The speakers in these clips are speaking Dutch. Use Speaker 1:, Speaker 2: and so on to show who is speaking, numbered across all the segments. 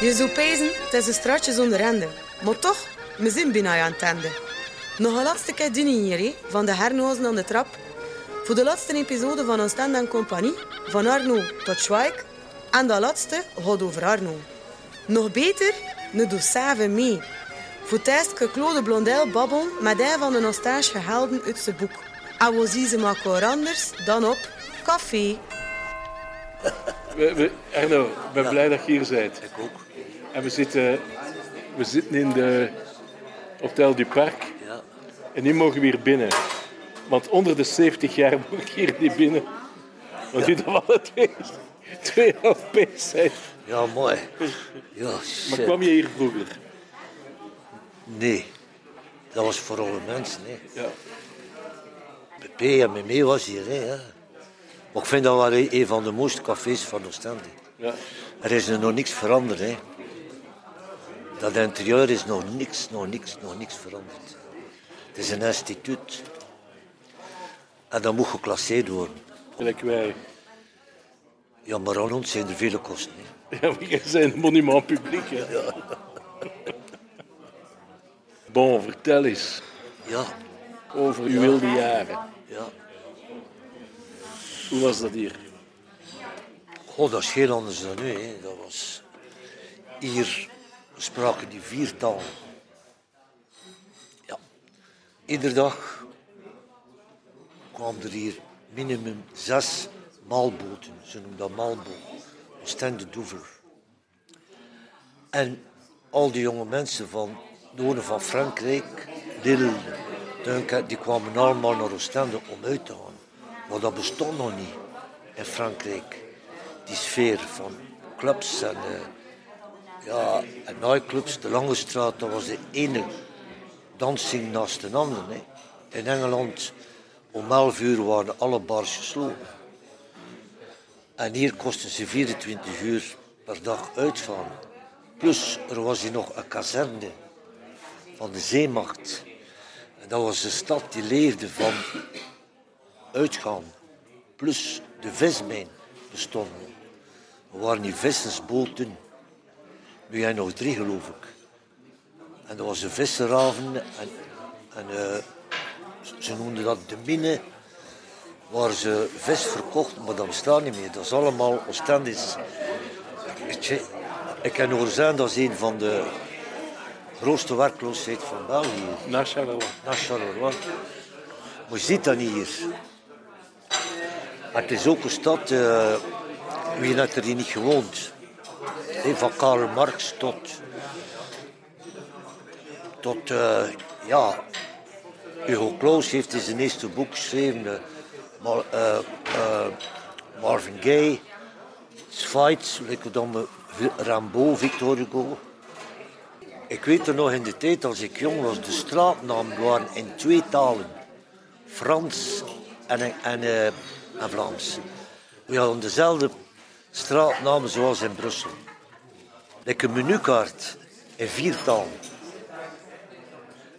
Speaker 1: Je zou pezen, het is een straatje zonder ende. Maar toch, we zijn bijna aan het einde. Nog een laatste keer dienen hier, van de hernozen aan de trap. Voor de laatste episode van Oostende en Compagnie, van Arno tot Schweik. En de laatste gaat over Arno. Nog beter, ne doe saven mee. Voor que Claude Blondel babbel met een van de nostalgische helden uit zijn boek. En we zien ze maar anders dan op café.
Speaker 2: We, we, Arno, ik ben blij dat je hier bent.
Speaker 3: Ik ook.
Speaker 2: En we zitten, we zitten in de Hotel du Parc.
Speaker 3: Ja.
Speaker 2: En nu mogen we hier binnen. Want onder de 70 jaar moet ik hier niet binnen. Want u dat alle twee, twee LP's zijn.
Speaker 3: Ja, mooi. Ja,
Speaker 2: Maar kwam je hier vroeger?
Speaker 3: Nee. Dat was voor alle mensen. Hè.
Speaker 2: Ja.
Speaker 3: P en was hier. Hè, ja. Maar ik vind dat wel een van de mooiste cafés van Oostende.
Speaker 2: ja.
Speaker 3: Er is er nog niks veranderd. Hè. Dat interieur is nog niks, nog niks, nog niks veranderd. Het is een instituut. En dat moet geclasseerd worden.
Speaker 2: Gelijk wij.
Speaker 3: Ja, maar aan ons zijn er vele kosten. Hè.
Speaker 2: Ja, bent een monument publiek. Hè? Bon, vertel eens
Speaker 3: Ja,
Speaker 2: over uw wilde jaren.
Speaker 3: ja.
Speaker 2: Hoe was dat hier?
Speaker 3: God, dat is heel anders dan nu. Hè. Dat was... Hier spraken die vier talen. Ja. Iedere dag kwamen er hier minimum zes maalboten. Ze noemen dat maalboot. Oostende Doever. En al die jonge mensen van noorden van Frankrijk, Lille, Dunkerque, die kwamen allemaal naar Oostende om uit te gaan. Maar dat bestond nog niet in Frankrijk. Die sfeer van clubs en, eh, ja, en nightclubs. De Lange Straat, dat was de ene dansing naast de andere. Hè. In Engeland, om 11 uur waren alle bars gesloten. En hier kosten ze 24 uur per dag uitgaan. Plus, er was hier nog een kazerne van de zeemacht. En dat was een stad die leefde van uitgaan. Plus de vismijn bestonden. Er waren die vissersboten. Nu jij nog drie, geloof ik. En dat was een visserhaven. En, en eh, ze noemden dat de mine. Waar ze vis verkochten, maar dat bestaat niet meer. Dat is allemaal Oostendisch. Weet je, ik kan horen zijn, dat is een van de grootste werkloosheid van België.
Speaker 2: Na Charleroi.
Speaker 3: naar Charleroi. Maar je ziet dat niet hier. Maar het is ook een stad, eh, wie heeft er niet gewoond? Van Karl Marx tot, tot eh, ja, Hugo Claus heeft in zijn eerste boek geschreven, eh, Mar- Marvin Gaye, like dan Rambo, Victor Hugo. Ik weet er nog in de tijd, als ik jong was, de straatnamen waren in twee talen. Frans en, en, en Vlaams. We hadden dezelfde straatnamen zoals in Brussel. Like een menukaart in vier talen.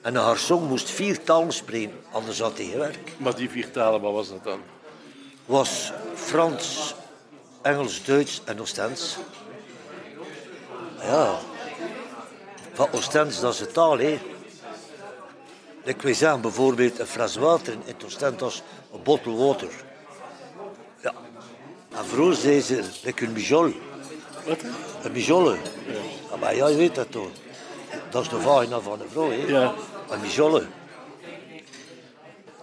Speaker 3: En een garçon moest vier talen spreken, anders had hij geen werk.
Speaker 2: Maar die vier talen, wat was dat dan?
Speaker 3: Was Frans, Engels, Duits en Oostends. Ja. Van Oostends, dat is de taal, hè. Ik wil zeggen, bijvoorbeeld een fles water in het Oostend was een bottle water. Ja. En vroeger zei ze, een mijol.
Speaker 2: Wat?
Speaker 3: Een mijolle. Ja, maar jij weet dat toch. Dat is de vagina van de vrouw, hè.
Speaker 2: Ja.
Speaker 3: Een mijolle.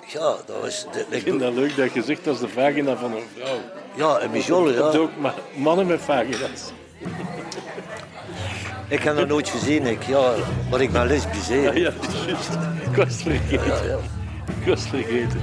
Speaker 3: Ja, dat was... De,
Speaker 2: Ik vind dat leuk dat je zegt dat is de vagina van een vrouw.
Speaker 3: ja, een
Speaker 2: hebt
Speaker 3: ja.
Speaker 2: ook ma- mannen met vagina's.
Speaker 3: Ik heb dat nooit gezien, ik, ja, maar ik ben lesbisch.
Speaker 2: Ja, ja, dat is juist. Ik was het vergeten.
Speaker 3: Ja, ja.
Speaker 2: Ik was het vergeten.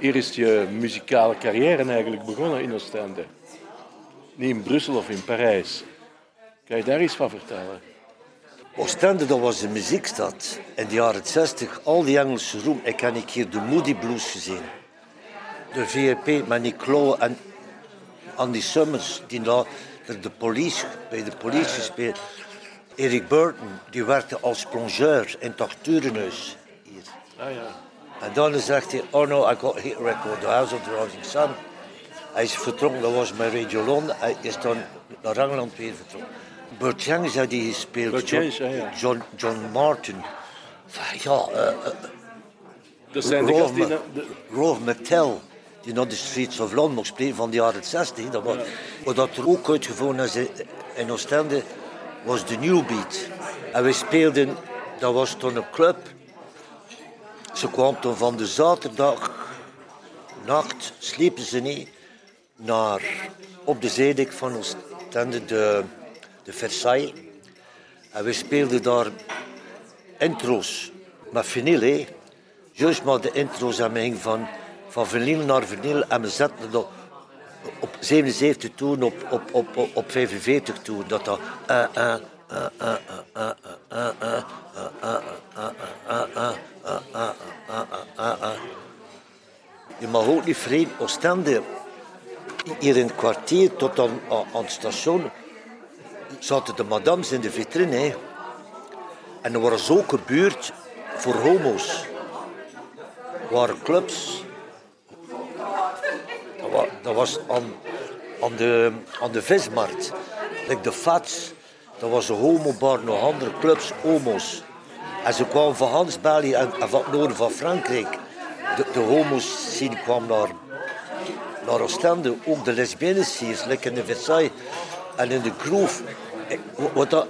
Speaker 2: Hier is je muzikale carrière eigenlijk begonnen in Oostende. Niet in Brussel of in Parijs. Kan je daar iets van vertellen?
Speaker 3: Oostende, dat was een muziekstad. In de jaren 60, al die Engelse roem. Ik heb een keer de Moody Blues gezien. De VRP met Nicolo en Andy Summers, die daar de police, bij de politie gespeeld. Eric Burton, die werkte als plongeur in het hier.
Speaker 2: Ah ja.
Speaker 3: En dan zegt hij, oh no, I got hit record, The House of the Rising Sun. Hij is vertrokken, dat was met Radio London. Hij is dan naar Engeland weer vertrokken. Burt Jansch had die gespeeld. John. John, John Martin. Ja,
Speaker 2: Dat zijn de
Speaker 3: Rolf,
Speaker 2: gasten die... Na- de-
Speaker 3: Rolf McTell, die naar de Streets of London mocht spelen van de jaren 60. Dat was, Wat dat er ook uitgevonden is in Oostende, was de New Beat. En we speelden, dat was toen een club. Ze kwam toen van de zaterdag nacht, sliepen ze niet, naar op de zeedijk van Oostende, de, de Versailles. En we speelden daar intro's met vinyl. Juist maar de intro's en we gingen van, van vinyl naar vinyl en we zetten dat op 77 toeren, op, op, op, op, op 45 toeren. Dat dat... eh, eh, eh, Je mag ook niet vreemd Oostende. Hier in het kwartier tot aan, aan het station zaten de madames in de vitrine. hè. En er was ook een buurt voor homo's. Er waren clubs. Dat wa- Dat was aan, aan, de, aan de vismarkt. Like de Fats, dat was een homobar, nog andere clubs, homo's. En ze kwamen van Hans België en van het noorden van Frankrijk. De, de homo's zien kwamen naar, naar Oostende. Ook de lesbiennes hier, like in de Versailles en in de Groove. Eh, wa- Wat dat,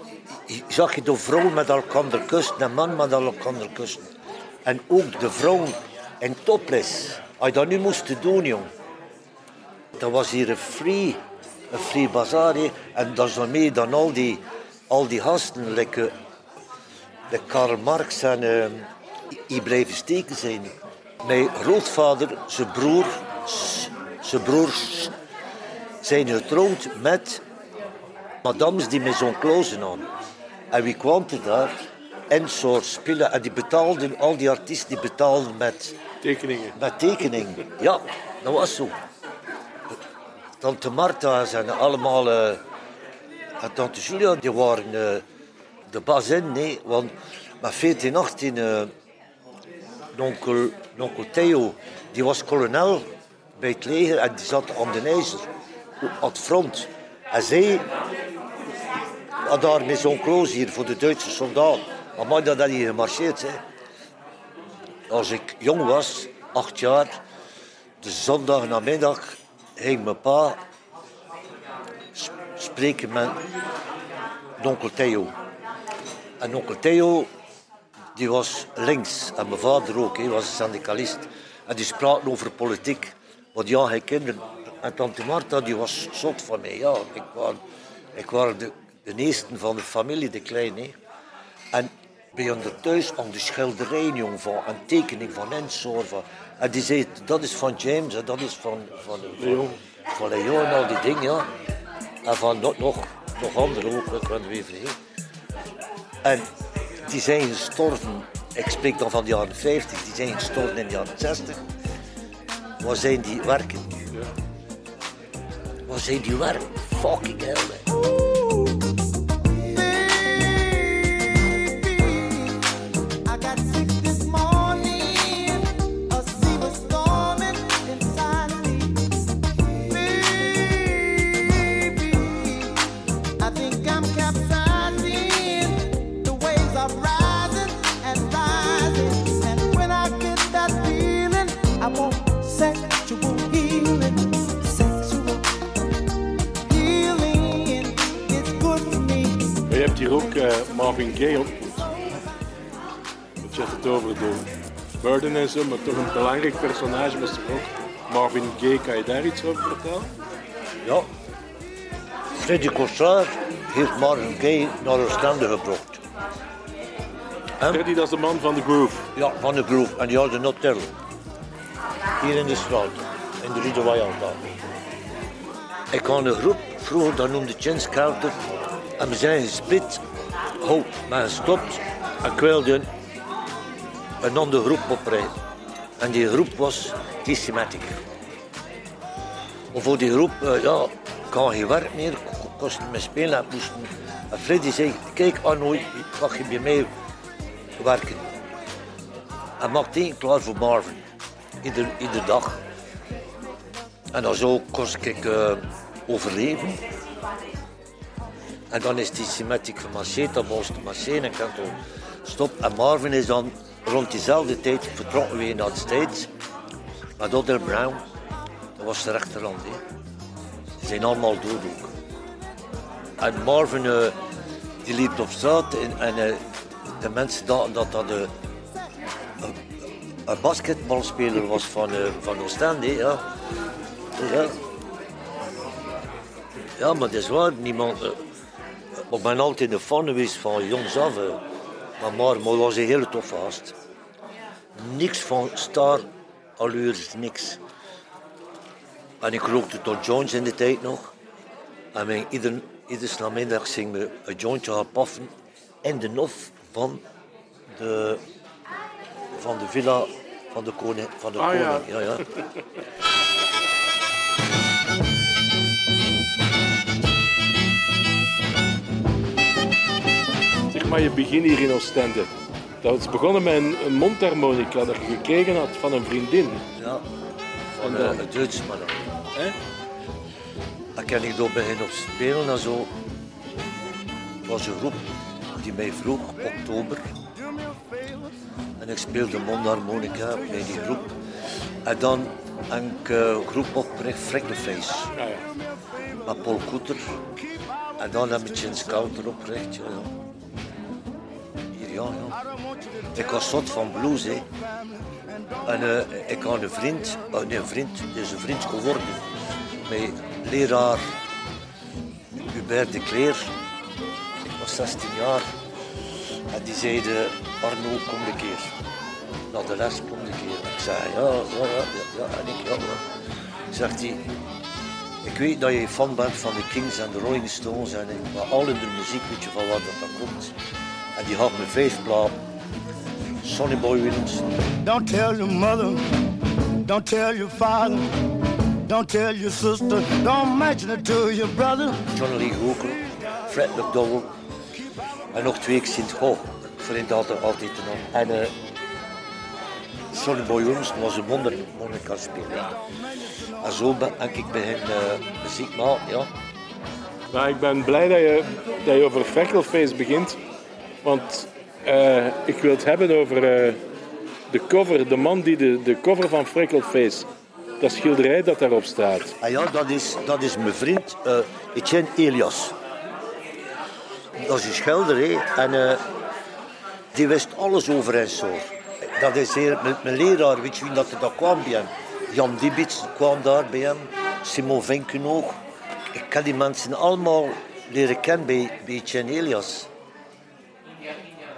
Speaker 3: zag je de vrouwen met elkaar kussen en man met elkaar kussen. En ook de vrouwen in topless. Als je dat nu moest doen, jong. Dat was hier een free, een free bazaar. hè. En dat is dan mee dan al die, al die gasten, like, like Karl Marx en uh, die blijven steken zijn. Mijn grootvader, zijn broer, zijn broers zijn getrouwd met madames die met zo'n klauzen aan. En wie kwam er daar? En soort spelen. En die betaalden, al die artiesten die betaalden met,
Speaker 2: Tekeningen.
Speaker 3: met tekeningen. Ja, dat was zo. Tante Marta zijn allemaal... eh, en tante Julia, die waren eh, de bazin, nee. Want met 14, 18... eh onkel, onkel Theo, die was kolonel bij het leger en die zat aan de ijzer, aan het front. En zij had daar met zo'n kloos hier voor de Duitse soldaten. Maar dat had hier gemarcheerd. Hè. Als ik jong was, acht jaar, de zondag namiddag ging mijn pa spreken met onkel Theo. En onkel Theo die was links en mijn vader ook, hij was een syndicalist. En die spraken over politiek. Want ja, hij kinderen. En tante Marta die was zot van mij. Ja, ik was, ik was de, de eerste van de familie, de kleine. En bij thuis aan de schilderij, jong, van een tekening van Ensor. Van, en die zei, dat is van James en dat is van, van, van,
Speaker 2: Leon.
Speaker 3: van Leon en al die dingen, ja. En van nog, nog, nog andere ook, ik ben weer vergeten. En die zijn gestorven, ik spreek dan van de jaren 50, die zijn gestorven in de jaren 60. Waar zijn die werken? Waar zijn die werken? Fucking hell,
Speaker 2: Marvin Gaye ontmoet. Je had het over de Burden en zo, maar toch een belangrijk personage was er ook. Marvin Gaye, kan je daar iets over vertellen?
Speaker 3: Ja. Freddy Cossard heeft Marvin Gaye naar Oostende gebracht.
Speaker 2: Freddy, dat is de man van de groove.
Speaker 3: Ja, van de groep. En die had een hotel. Hier in de straat. In de Rue de. Ik had een groep, vroeger dat noemde Chance Carter. En we zijn gesplit. Hoop, maar gestopt. En ik wilde een andere groep oprijden. En die groep was T-Sematic. Maar voor die groep, eh, ja, had geen werk meer. Ik kostte me spelen. En, moest, en Freddy zei, kijk Arno, ga je bij mij werken. Hij maakt één klaar voor Marvin. Ieder, iedere dag. En dan zo kost ik eh, overleven. En dan is die symmetric gemasseerd, dan de masseren en stop. En Marvin is dan rond diezelfde tijd vertrokken weer naar de States. Met Odell Brown, dat was de rechterhand. hè. Ze zijn allemaal dood ook. En Marvin eh, die liep op straat en, en eh, de mensen dachten dat dat een, een, basketbalspeler was van, eh, van Oostende. Ja. Ja. ja, maar dat is waar. Niemand, ik ben altijd een fan geweest van jongs af. eh. Maar Marmo was een hele toffe gast. Niks van star allures, niks. En ik rookte tot Jones in de tijd nog. En mijn, ieder, iedere namiddag zing we een jointje gaan paffen in de nof van de, van de villa van de koning. Van de
Speaker 2: Ah,
Speaker 3: koning. Ja, ja.
Speaker 2: maar, je begin hier in Oostende. Dat is begonnen met een, een mondharmonica dat je gekregen had van een vriendin.
Speaker 3: ja. Van
Speaker 2: En dan?
Speaker 3: eh, een Duitsman.
Speaker 2: Hè?
Speaker 3: Dan kan ik door beginnen op spelen en zo. Het was een groep die mij vroeg, oktober. En ik speelde mondharmonica bij die groep. En dan ik eh, een groep opgericht, Freckleface,
Speaker 2: Ja, ja.
Speaker 3: met Paul Koeter. En dan heb ik Jim Scouter opgericht. Ja, Ik was zot van blues. En eh, ik had een vriend, oh, nee, een vriend, is een vriend geworden. Met leraar Hubert de Kleer. Ik was 16 jaar. En die zeiden, Arno, kom een keer. Naar de les, kom een keer. Ik zei, ja, ja, ja, ja. En ik, ja, ja. Zegt hij, ik weet dat je fan bent van de Kings en de Rolling Stones. En maar al in de muziek weet je van waar dat, dat komt. En die had me vijf platen. Sonny Boy Williams,
Speaker 4: Don't tell your mother, don't tell your father, don't tell your sister, don't mention it to your brother.
Speaker 3: Johnny Lee Hooker, Fred McDowell en nog twee Sint Ho. Ik vind dat er altijd te noemen. En eh Sonny Boy Williams was een wonder, monica speler. En zo ben ik begin uh, muziek maken, ja.
Speaker 2: Maar ik ben blij dat je, dat je over Freckleface begint. Want eh, ik wil het hebben over eh, de cover, de man die de, de cover van Freckleface, dat schilderij dat daarop staat.
Speaker 3: En ja, dat is, dat is mijn vriend eh Etienne Elias. Dat is een schilder. En die wist alles over en zo. Dat is hier, met mijn leraar, weet je dat daar kwam bij hem? Jan Dibits kwam daar bij hem, Simon Vinkenoog. Ik kan die mensen allemaal leren kennen bij, bij Etienne Elias.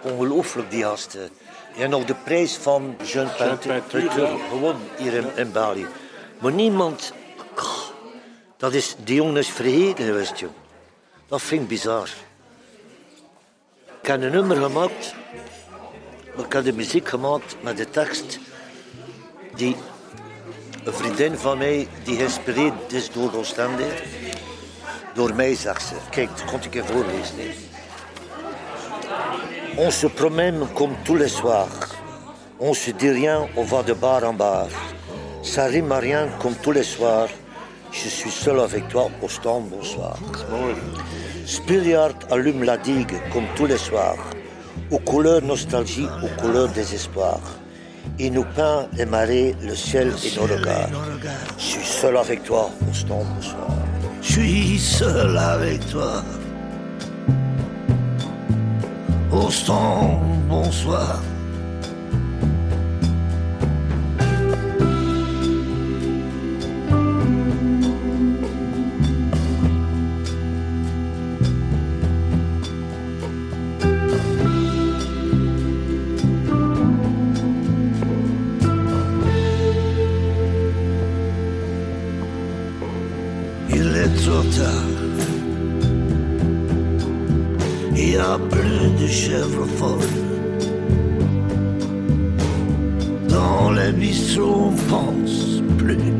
Speaker 3: Ongelooflijk, die gasten. Je hebt nog de prijs van Jean
Speaker 2: Peinture,
Speaker 3: Peinture gewonnen hier in, in België. Maar niemand... Dat is, die jongen is vergeten geweest, joh. Dat vind ik bizar. Ik heb een nummer gemaakt, maar ik heb de muziek gemaakt met de tekst die een vriendin van mij, die geïnspireerd is door Oostende, door mij, zegt ze. Kijk, dat kon ik even voorlezen. On se promène comme tous les soirs. On se dit rien, on va de bar en bar. Ça rime à rien comme tous les soirs. Je suis seul avec toi au stand, bonsoir. Spiliard allume la digue comme tous les soirs. Aux couleurs nostalgie, aux couleurs désespoir. Il nous peint les marées, le ciel et nos regards. Je suis seul avec toi au bonsoir. Je suis seul avec toi. Au bonsoir. Plus de chèvres folles. Dans les bistrots, on pense plus.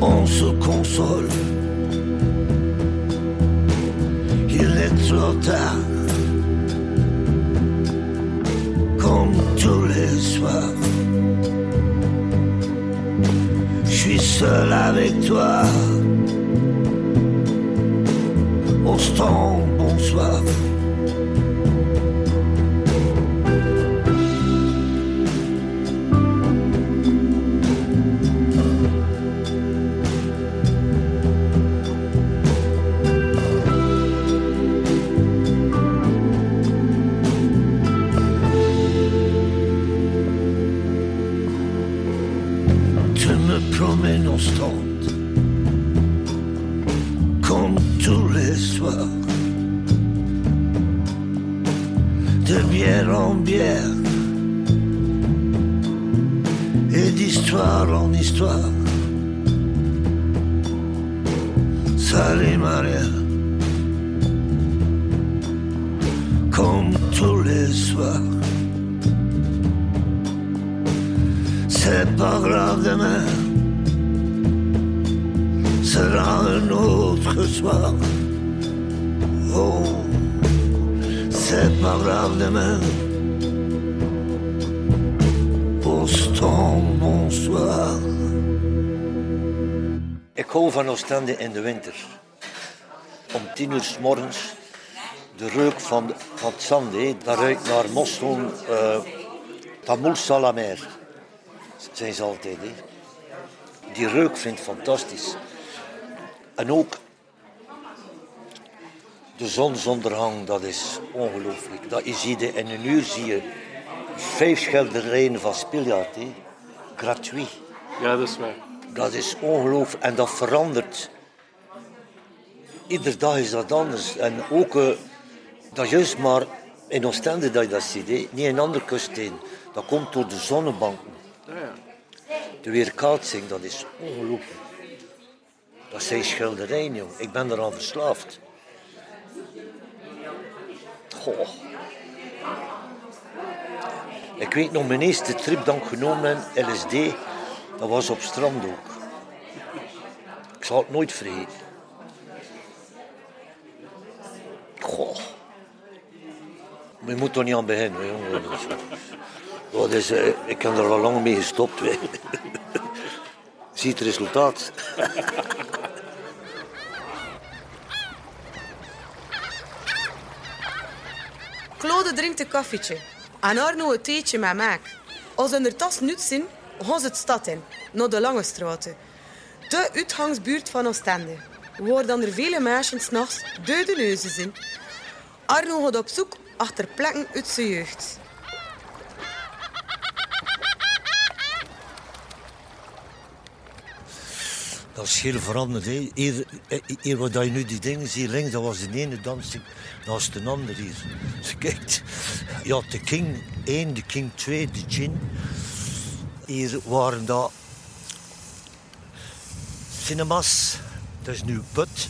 Speaker 3: On se console. Il est trop tard. Comme tous les soirs. Je suis seul avec toi. Au stand, bonsoir. Tu me promènes au stand histoire Salut Maria. Comme tous les soirs. C'est pas grave demain. Sera un autre soir. Oh C'est pas grave demain. Au stand, bonsoir Ik hou van Oostende in de winter. Om tien uur s morgens de reuk van, van het zand, hè, dat ruikt naar mossel, uh, tamoul salamer zijn ze altijd. Hè. Die reuk vind ik fantastisch. En ook de zonsondergang, dat is ongelooflijk. Dat je ziet, in een uur zie je vijf schilderijen van Spiljaard, gratuit.
Speaker 2: Ja, dat is waar.
Speaker 3: Dat is ongelooflijk en dat verandert. Iedere dag is dat anders. En ook, eh, dat is juist maar in Oostende dat je dat ziet, niet in andere kuststeden. Dat komt door de zonnebanken. De weerkaatsing, dat is ongelooflijk. Dat zijn schilderijen, jong. Ik ben eraan verslaafd. Goh. Ik weet nog, mijn eerste trip dat ik genomen heb, LSD, dat was op strand ook. Ik zal het nooit vergeten. Goh. Je moet er niet aan beginnen, jongen. Eh, ik heb er al lang mee gestopt. hè. Zie het resultaat.
Speaker 1: Claude drinkt een koffietje. En Arno een theetje met melk. Als in de tas nut zijn, gaan ze de stad in, naar de Lange Straten. De uitgangsbuurt van Oostende. Waar dan er vele meisjes s'nachts dode neuzen zijn. Arno gaat op zoek achter plekken uit zijn jeugd.
Speaker 3: Dat is heel veranderd. Hier, eh, waar je nu die dingen ziet links, dat was de ene dansing naast de andere hier. Je kijkt, had de King 1, de King 2, de Gin. Hier waren dat cinemas. Dat is nu Put.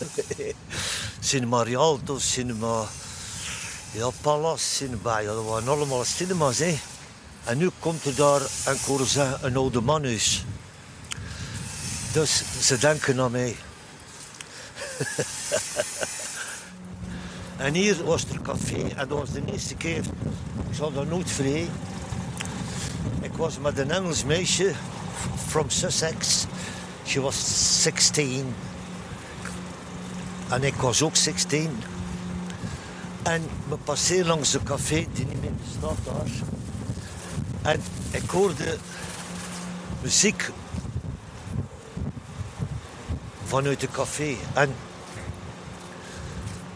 Speaker 3: cinema Rialto, cinema ja, Palace, cinema. Ja, dat waren allemaal cinema's. Hè. En nu komt er daar, en ik hoor zeggen, een oude man is. Dus ze denken aan mij. en hier was er café en dat was de eerste keer. Ik zal dat nooit vergeten. Was met een Engels meisje from Sussex. She was 16. En ik was ook 16. En we passeerden langs een café die niet meer bestaat daar. En ik hoorde muziek vanuit het café. En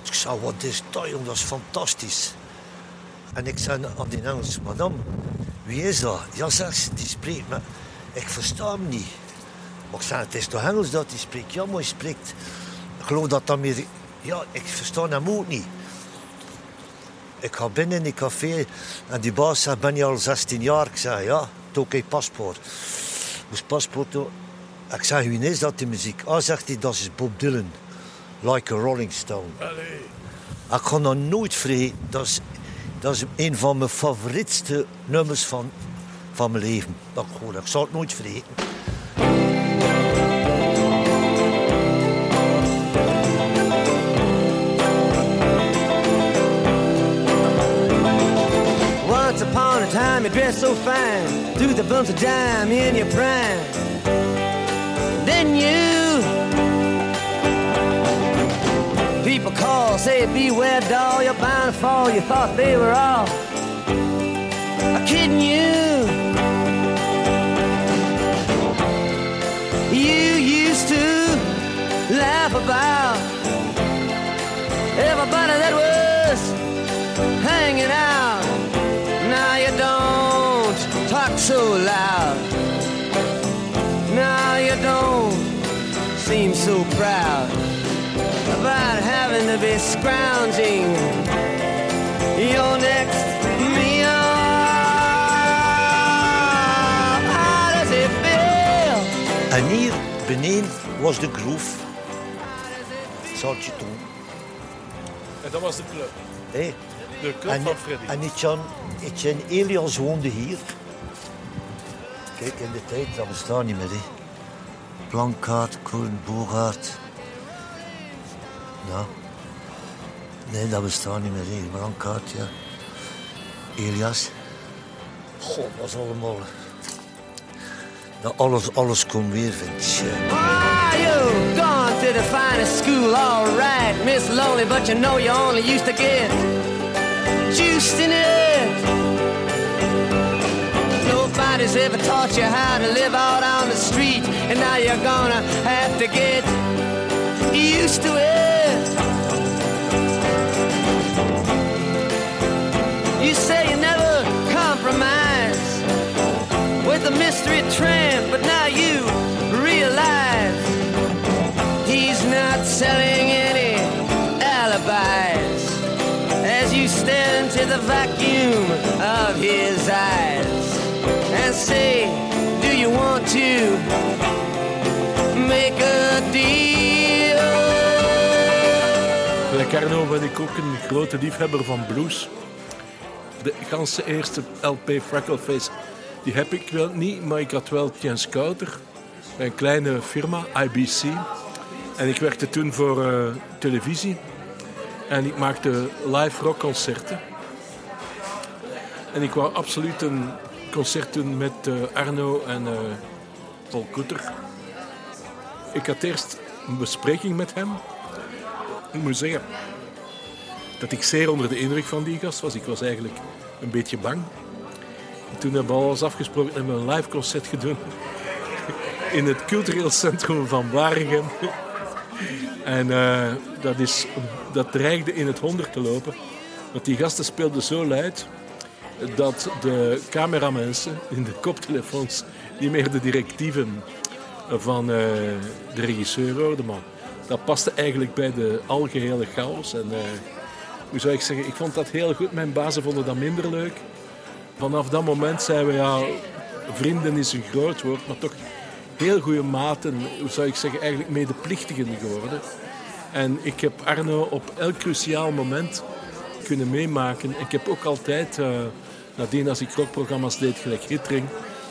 Speaker 3: ik zei, wat is dat, jong? Dat is fantastisch. En ik zei aan die Engels, madame, wie is dat? Ja, zegt ze, die spreekt, maar ik versta hem niet. Maar ik zei, het is toch Engels dat hij spreekt? Ja, maar hij spreekt, ik geloof dat dat meer... Ja, ik versta hem ook niet. Ik ga binnen in die café en die baas zegt, ben je al 16 jaar? Ik zei, ja, toen ik paspoort. Moest paspoort. Ik zeg, wie is dat die muziek? Ah, zegt hij, dat is Bob Dylan. Like a Rolling Stone. Ik ga dat nooit vergeten. Dat is, dat is een van mijn favorietste nummers van, van mijn leven. Dat ik hoor. Ik zal het nooit vergeten.
Speaker 5: Once upon a time, you dressed so fine, threw the bumps of dime in your prime. People call, say beware, doll, you're bound to fall. You thought they were all kidding you. You used to laugh about everybody that was be scrounging your next meal. How does it feel?
Speaker 3: En hier beneden was de groef. Zaaltje toen.
Speaker 2: En dat was de club.
Speaker 3: Hé.
Speaker 2: De club
Speaker 3: En,
Speaker 2: van Freddy.
Speaker 3: en Etienne, Etienne Elias woonde hier. Kijk, in de tijd, dat bestaat niet meer. Hè. Plankaart, Koen, Bogaert. Ja. Nee, dat bestaat niet meer. Hè. Plankaart, ja. Elias. God, dat is allemaal... Dat alles, alles komt weer, vind je.
Speaker 5: Ah, you gone to the finest school, all right, Miss Lonely, but you know you only used to get juiced in it. Nobody's ever taught you how to live out on the street, and now you're gonna have to get used to it. A mystery tramp, but now you realize he's not selling any alibis as you stare into the vacuum of his eyes and say, Do you want to make a deal?
Speaker 2: Gelijk Arno ben ik ook een grote liefhebber van blues. De ganse eerste LP Freckleface, die heb ik wel niet, maar ik had wel Ken Scouter bij een kleine firma, IBC. En ik werkte toen voor eh, televisie en ik maakte live rockconcerten. En ik wou absoluut een concert doen met eh, Arno en eh, Paul Koeter. Ik had eerst een bespreking met hem. Ik moet zeggen dat ik zeer onder de indruk van die gast was. Ik was eigenlijk een beetje bang. En toen hebben we alles afgesproken en we een live concert gedaan in het cultureel centrum van Waregem. En eh, dat, is, dat dreigde in het honderd te lopen. Want die gasten speelden zo luid dat de cameramensen in de koptelefoons niet meer de directieven van eh, de regisseur hoorden. Maar dat paste eigenlijk bij de algehele chaos. En, eh, hoe zou ik zeggen, ik vond dat heel goed. Mijn bazen vonden dat minder leuk. Vanaf dat moment zijn we, ja, vrienden is een groot woord, maar toch heel goede maten, hoe zou ik zeggen, eigenlijk medeplichtigen geworden. En ik heb Arno op elk cruciaal moment kunnen meemaken. Ik heb ook altijd, eh, nadien als ik rockprogramma's deed, gelijk Hitring,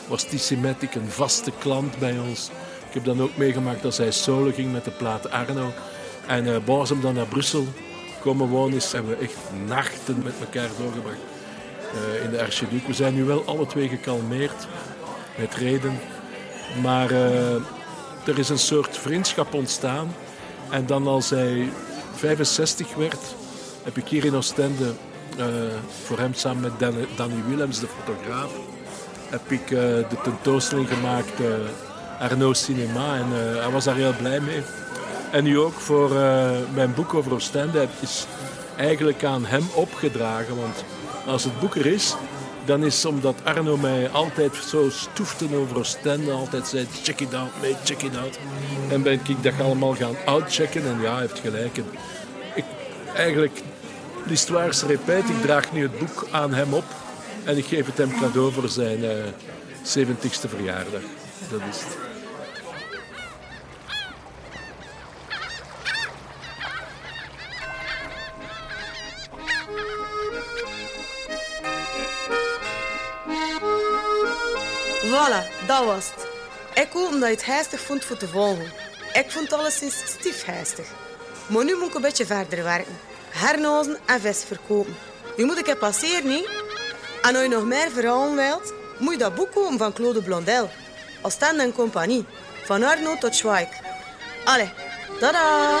Speaker 2: was Tissimatic een vaste klant bij ons. Ik heb dan ook meegemaakt als hij solo ging met de plaat Arno. En uh, bon, als hem dan naar Brussel komen wonen is, hebben we echt nachten met elkaar doorgebracht eh, in de Archiduc. We zijn nu wel alle twee gekalmeerd met reden. Maar eh, er is een soort vriendschap ontstaan. En dan als hij 65 werd, heb ik hier in Oostende eh, voor hem samen met Dan- Danny Willems, de fotograaf, heb ik eh, de tentoonstelling gemaakt eh, Arno Cinema. En eh, hij was daar heel blij mee. En nu ook voor eh, mijn boek over Oostende is eigenlijk aan hem opgedragen. Want als het boek er is, dan is omdat Arno mij altijd zo stoefde over Oostende. Altijd zei, check it out, mate, check it out. En ben ik dat allemaal gaan outchecken. En ja, hij heeft gelijk. En ik, eigenlijk, l'histoire se répète. Ik draag nu het boek aan hem op. En ik geef het hem cadeau voor zijn eh 70ste verjaardag. Dat is het.
Speaker 1: Voilà, dat was het. Ik hoop dat je het heistig vond voor te volgen. Ik vond het alleszins stief heistig. Maar nu moet ik een beetje verder werken. Hernozen en vis verkopen. Nu moet ik het passeren, niet? En als je nog meer verhalen wilt, moet je dat boek kopen van Claude Blondel. Oostende en Compagnie. Van Arno tot Schweik. Allee, tada!